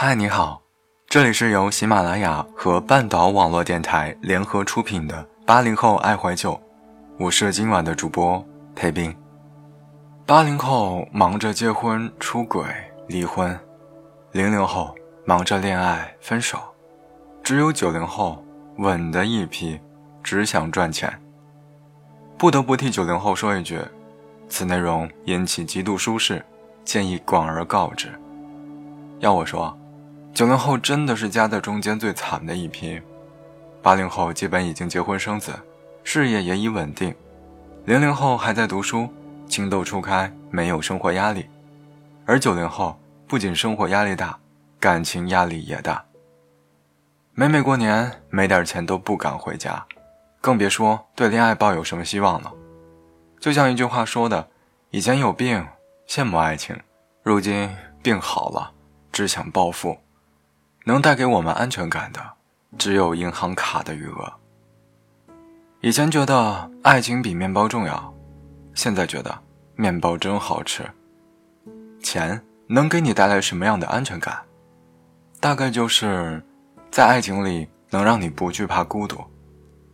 嗨，你好，这里是由喜马拉雅和半岛网络电台联合出品的《八零后爱怀旧》，我是今晚的主播裴斌。八零后忙着结婚、出轨、离婚，零零后忙着恋爱、分手，只有九零后稳的一批，只想赚钱。不得不替九零后说一句，此内容引起极度舒适，建议广而告之。要我说。九零后真的是夹在中间最惨的一批，八零后基本已经结婚生子，事业也已稳定，零零后还在读书，情窦初开，没有生活压力，而九零后不仅生活压力大，感情压力也大。每每过年没点钱都不敢回家，更别说对恋爱抱有什么希望了。就像一句话说的：“以前有病羡慕爱情，如今病好了只想暴富。”能带给我们安全感的，只有银行卡的余额。以前觉得爱情比面包重要，现在觉得面包真好吃。钱能给你带来什么样的安全感？大概就是在爱情里能让你不惧怕孤独，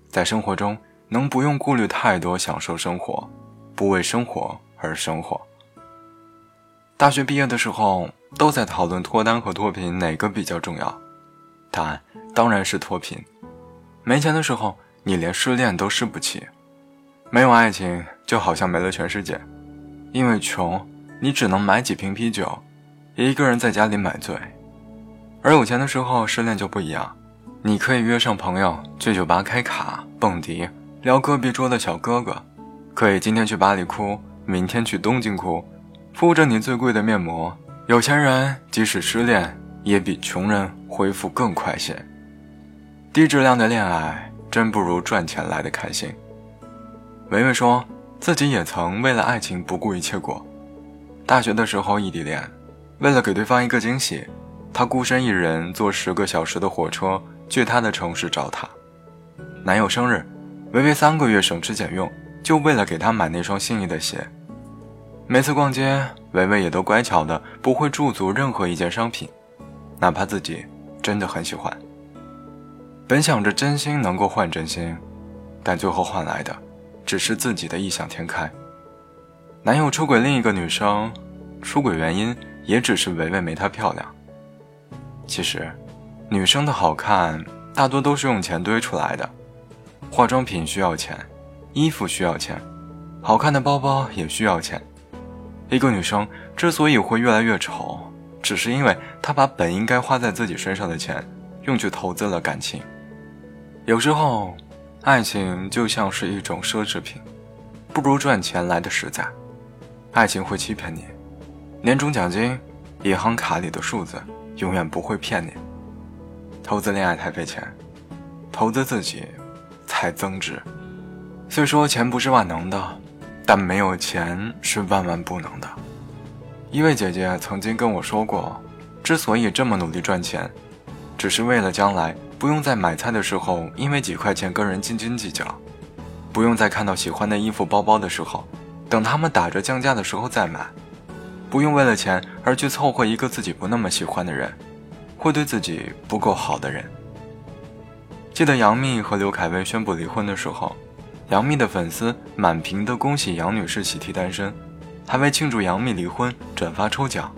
在生活中能不用顾虑太多，享受生活，不为生活而生活。大学毕业的时候。都在讨论脱单和脱贫哪个比较重要？答案当然是脱贫。没钱的时候，你连失恋都失不起；没有爱情，就好像没了全世界。因为穷，你只能买几瓶啤酒，一个人在家里买醉；而有钱的时候，失恋就不一样，你可以约上朋友去酒吧开卡、蹦迪，撩隔壁桌的小哥哥；可以今天去巴黎哭，明天去东京哭，敷着你最贵的面膜。有钱人即使失恋，也比穷人恢复更快些。低质量的恋爱真不如赚钱来的开心。维维说自己也曾为了爱情不顾一切过。大学的时候异地恋，为了给对方一个惊喜，她孤身一人坐十个小时的火车去他的城市找他。男友生日，维维三个月省吃俭用，就为了给他买那双心仪的鞋。每次逛街，维维也都乖巧的不会驻足任何一件商品，哪怕自己真的很喜欢。本想着真心能够换真心，但最后换来的只是自己的异想天开。男友出轨另一个女生，出轨原因也只是维维没她漂亮。其实，女生的好看大多都是用钱堆出来的，化妆品需要钱，衣服需要钱，好看的包包也需要钱。一个女生之所以会越来越丑，只是因为她把本应该花在自己身上的钱，用去投资了感情。有时候，爱情就像是一种奢侈品，不如赚钱来的实在。爱情会欺骗你，年终奖金、银行卡里的数字永远不会骗你。投资恋爱太费钱，投资自己才增值。虽说钱不是万能的。但没有钱是万万不能的。一位姐姐曾经跟我说过，之所以这么努力赚钱，只是为了将来不用在买菜的时候因为几块钱跟人斤斤计较，不用在看到喜欢的衣服包包的时候，等他们打折降价的时候再买，不用为了钱而去凑合一个自己不那么喜欢的人，会对自己不够好的人。记得杨幂和刘恺威宣布离婚的时候。杨幂的粉丝满屏的恭喜杨女士喜提单身，还为庆祝杨幂离婚转发抽奖。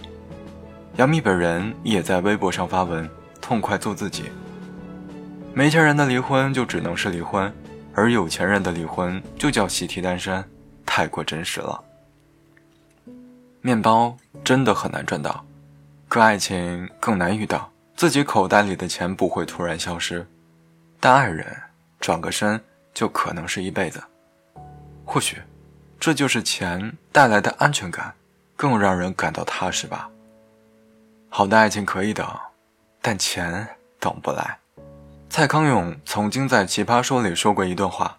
杨幂本人也在微博上发文，痛快做自己。没钱人的离婚就只能是离婚，而有钱人的离婚就叫喜提单身，太过真实了。面包真的很难赚到，可爱情更难遇到。自己口袋里的钱不会突然消失，但爱人转个身。就可能是一辈子，或许，这就是钱带来的安全感，更让人感到踏实吧。好的爱情可以等，但钱等不来。蔡康永曾经在《奇葩说》里说过一段话：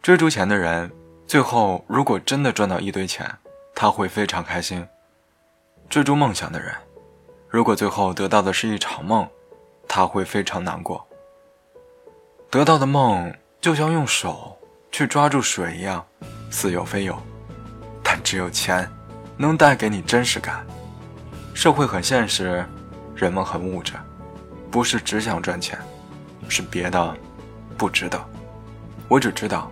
追逐钱的人，最后如果真的赚到一堆钱，他会非常开心；追逐梦想的人，如果最后得到的是一场梦，他会非常难过。得到的梦。就像用手去抓住水一样，似有非有，但只有钱能带给你真实感。社会很现实，人们很物质，不是只想赚钱，是别的，不值得。我只知道，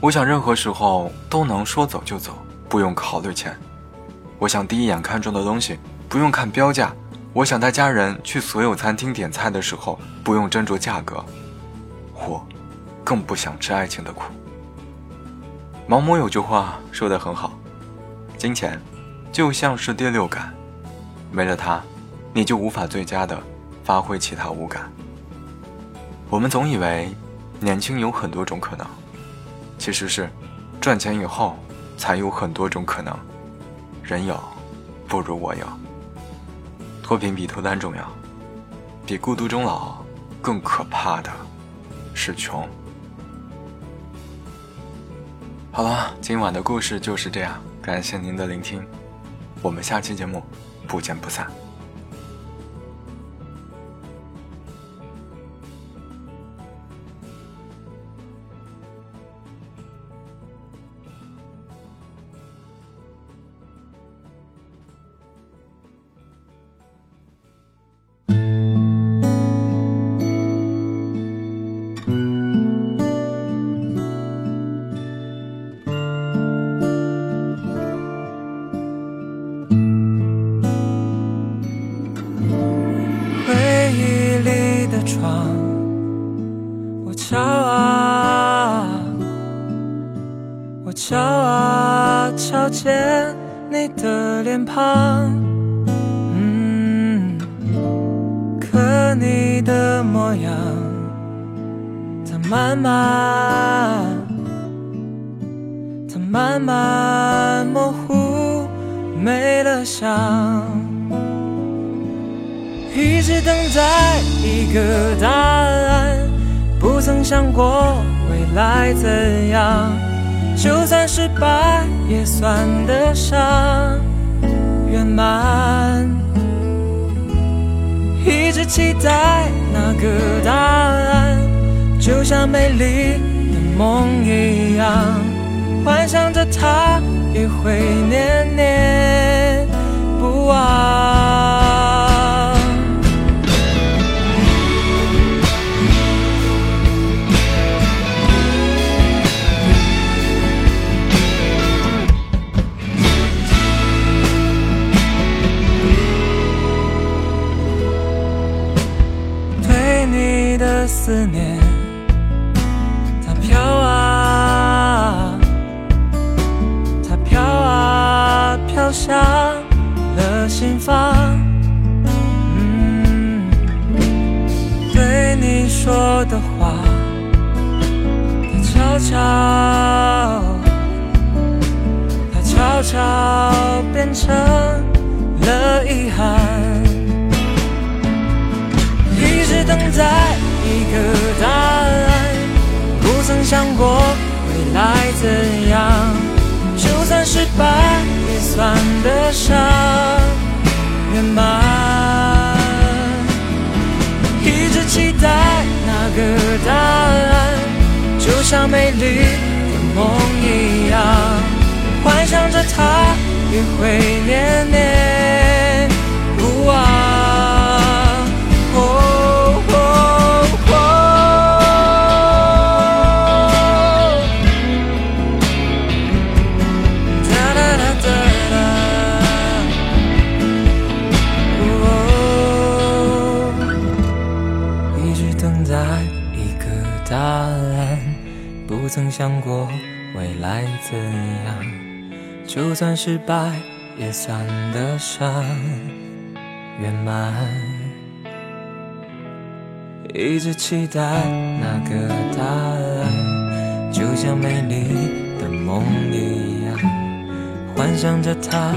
我想任何时候都能说走就走，不用考虑钱。我想第一眼看中的东西，不用看标价。我想带家人去所有餐厅点菜的时候，不用斟酌价格。我，更不想吃爱情的苦。毛姆有句话说得很好：“金钱，就像是第六感，没了它，你就无法最佳的发挥其他五感。”我们总以为年轻有很多种可能，其实是赚钱以后才有很多种可能。人有，不如我有。脱贫比脱单重要，比孤独终老更可怕的是穷。好了，今晚的故事就是这样，感谢您的聆听，我们下期节目不见不散。瞧见你的脸庞，嗯，可你的模样，它慢慢，它慢慢模糊，没了香。一直等待一个答案，不曾想过未来怎样。就算失败，也算得上圆满。一直期待那个答案，就像美丽的梦一样，幻想着它也会念念不忘。悄悄，它悄悄变成了遗憾，一直等待。一个答案，不曾想过未来怎样。就算失败，也算得上里的梦一样，幻想着他也会念念不忘。哦哦哦，哒哒哒哒哒，哦，一直等待一个答案。不曾想过未来怎样，就算失败也算得上圆满。一直期待那个答案，就像美丽的梦一样，幻想着它。